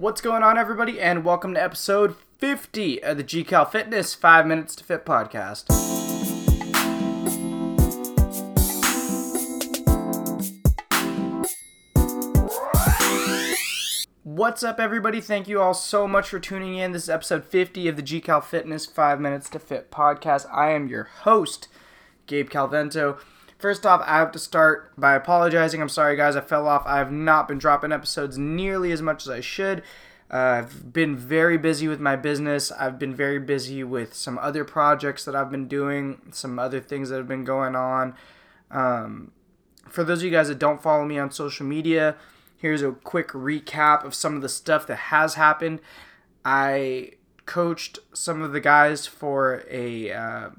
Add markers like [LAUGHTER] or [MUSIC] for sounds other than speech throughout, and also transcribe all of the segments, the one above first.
What's going on, everybody, and welcome to episode 50 of the GCal Fitness 5 Minutes to Fit podcast. What's up, everybody? Thank you all so much for tuning in. This is episode 50 of the GCal Fitness 5 Minutes to Fit podcast. I am your host, Gabe Calvento. First off, I have to start by apologizing. I'm sorry, guys, I fell off. I have not been dropping episodes nearly as much as I should. Uh, I've been very busy with my business. I've been very busy with some other projects that I've been doing, some other things that have been going on. Um, for those of you guys that don't follow me on social media, here's a quick recap of some of the stuff that has happened. I coached some of the guys for a uh,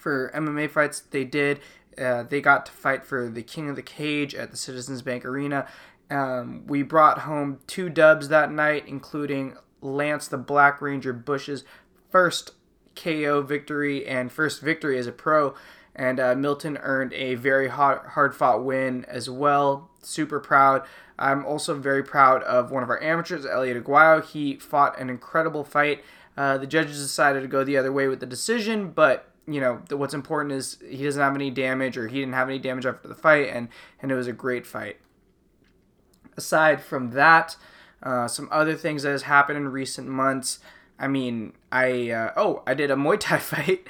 for MMA fights they did uh, they got to fight for the King of the Cage at the Citizens Bank Arena. Um, we brought home two dubs that night, including Lance the Black Ranger Bush's first KO victory and first victory as a pro. And uh, Milton earned a very hard fought win as well. Super proud. I'm also very proud of one of our amateurs, Elliot Aguayo. He fought an incredible fight. Uh, the judges decided to go the other way with the decision, but you know, what's important is he doesn't have any damage or he didn't have any damage after the fight, and, and it was a great fight. Aside from that, uh, some other things that has happened in recent months. I mean, I uh, oh, I did a Muay Thai [LAUGHS] fight.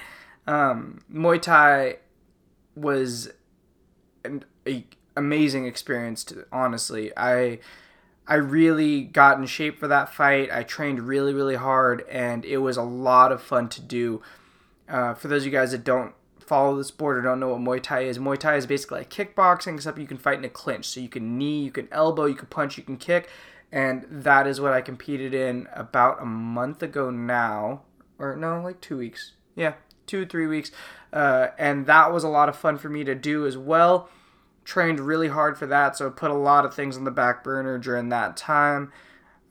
Um, Muay Thai was an a amazing experience. To, honestly, I I really got in shape for that fight. I trained really really hard, and it was a lot of fun to do. Uh, for those of you guys that don't follow the sport or don't know what Muay Thai is, Muay Thai is basically like kickboxing, except you can fight in a clinch. So you can knee, you can elbow, you can punch, you can kick. And that is what I competed in about a month ago now. Or no, like two weeks. Yeah, two, three weeks. Uh, and that was a lot of fun for me to do as well. Trained really hard for that, so put a lot of things on the back burner during that time.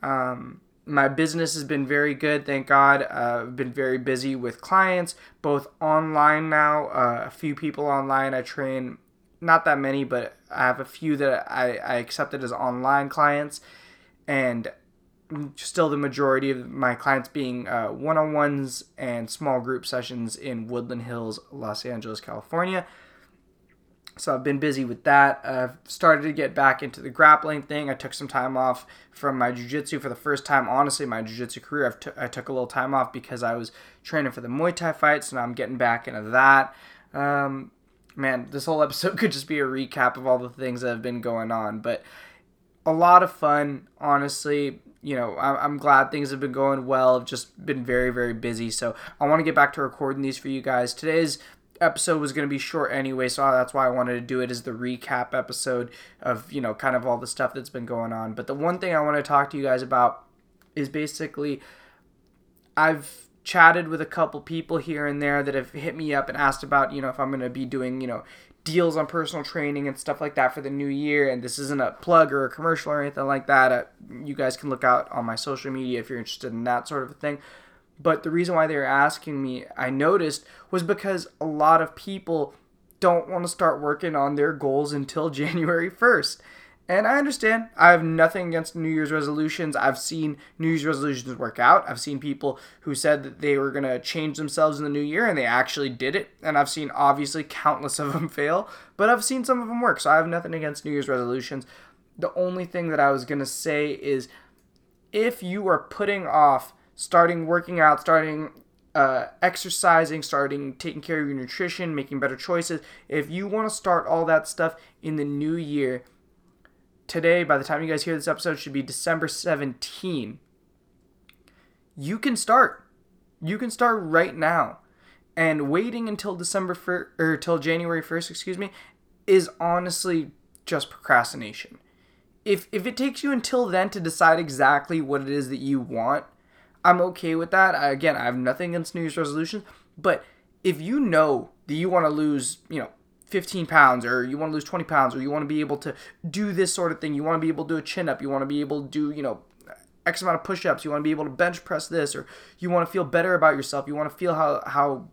Um, my business has been very good, thank God. Uh, I've been very busy with clients, both online now. Uh, a few people online. I train, not that many, but I have a few that I, I accepted as online clients, and still the majority of my clients being one on ones and small group sessions in Woodland Hills, Los Angeles, California. So I've been busy with that. I've started to get back into the grappling thing. I took some time off from my jiu-jitsu for the first time. Honestly, my jiu-jitsu career, I've t- I took a little time off because I was training for the Muay Thai fights, and I'm getting back into that. Um, man, this whole episode [LAUGHS] could just be a recap of all the things that have been going on, but a lot of fun, honestly. You know, I'm glad things have been going well. I've just been very, very busy. So I want to get back to recording these for you guys. Today's episode was going to be short anyway, so that's why I wanted to do it as the recap episode of, you know, kind of all the stuff that's been going on. But the one thing I want to talk to you guys about is basically I've chatted with a couple people here and there that have hit me up and asked about, you know, if I'm going to be doing, you know, deals on personal training and stuff like that for the new year. And this isn't a plug or a commercial or anything like that. Uh, you guys can look out on my social media if you're interested in that sort of thing. But the reason why they were asking me, I noticed, was because a lot of people don't want to start working on their goals until [LAUGHS] January 1st. And I understand. I have nothing against New Year's resolutions. I've seen New Year's resolutions work out. I've seen people who said that they were going to change themselves in the new year and they actually did it. And I've seen obviously countless of them [LAUGHS] fail, but I've seen some of them work. So I have nothing against New Year's resolutions. The only thing that I was going to say is if you are putting off starting working out, starting uh, exercising, starting taking care of your nutrition, making better choices. If you want to start all that stuff in the new year, today, by the time you guys hear this episode, should be December 17. You can start. You can start right now. And waiting until December 1st, or till January 1st, excuse me, is honestly just procrastination. If, if it takes you until then to decide exactly what it is that you want, I'm okay with that. I, again, I have nothing against New Year's resolutions, but if you know that you want to lose, you know, 15 pounds or you want to lose 20 pounds or you want to be able to do this sort of thing, you want to be able to do a chin up, you want to be able to do, you know, X amount of push ups, you want to be able to bench press this, or you want to feel better about yourself, you want to feel how, how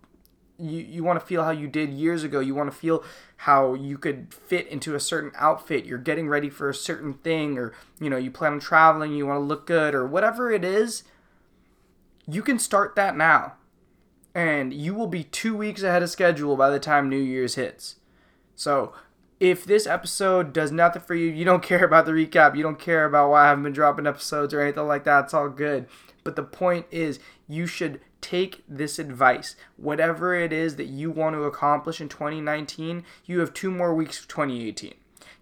you, you want to feel how you did years ago. You want to feel how you could fit into a certain outfit. You're getting ready for a certain thing, or you know, you plan on traveling, you want to look good, or whatever it is. You can start that now. And you will be two weeks ahead of schedule by the time New Year's hits. So if this episode does nothing for you, you don't [LAUGHS] care about the recap, you don't care about why I haven't been dropping episodes or anything like that, it's all good. But the point is, you should take this advice. Whatever it is that you want to accomplish in 2019, you have two more weeks of 2018.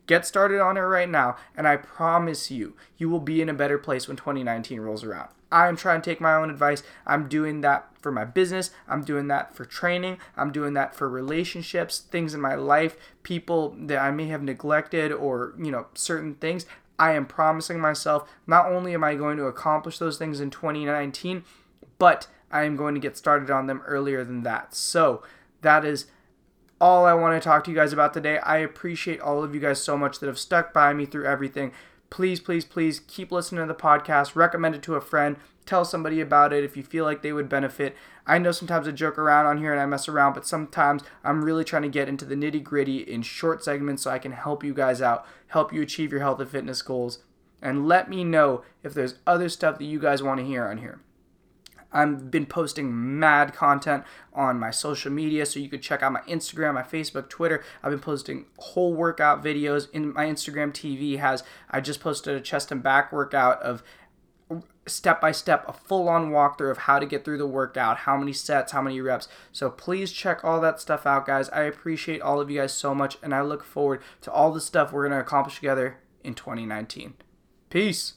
Get started on it right now, and I promise you, you will be in a better place when 2019 rolls around. I'm trying to take my own advice. I'm doing that for my business. I'm doing that for training. I'm doing that for relationships, things in my life, people that I may have neglected or, you know, certain things. I am promising myself not only am I going to accomplish those things in 2019, but I am going to get started on them earlier than that. So that is all I want to talk to you guys about today. I appreciate all of you guys so much that have stuck by me through everything. Please, please, please keep listening to the podcast. Recommend it to a friend. Tell somebody about it if you feel like they would benefit. I know sometimes I joke around on here and I mess around, but sometimes I'm really trying to get into the nitty gritty in short segments so I can help you guys out, help you achieve your health and fitness goals, and let me know if there's other stuff that you guys want to hear on here. I've been posting mad content on my social media, so you could check out my Instagram, my Facebook, Twitter. I've been posting whole workout videos. In my Instagram TV has I just posted a chest and back workout of step by step, a full on walkthrough of how to get through the workout, how many sets, how many reps. So please check all that stuff out, guys. I appreciate all of you guys so much, and I look forward to all the stuff we're going to accomplish together in 2019. Peace.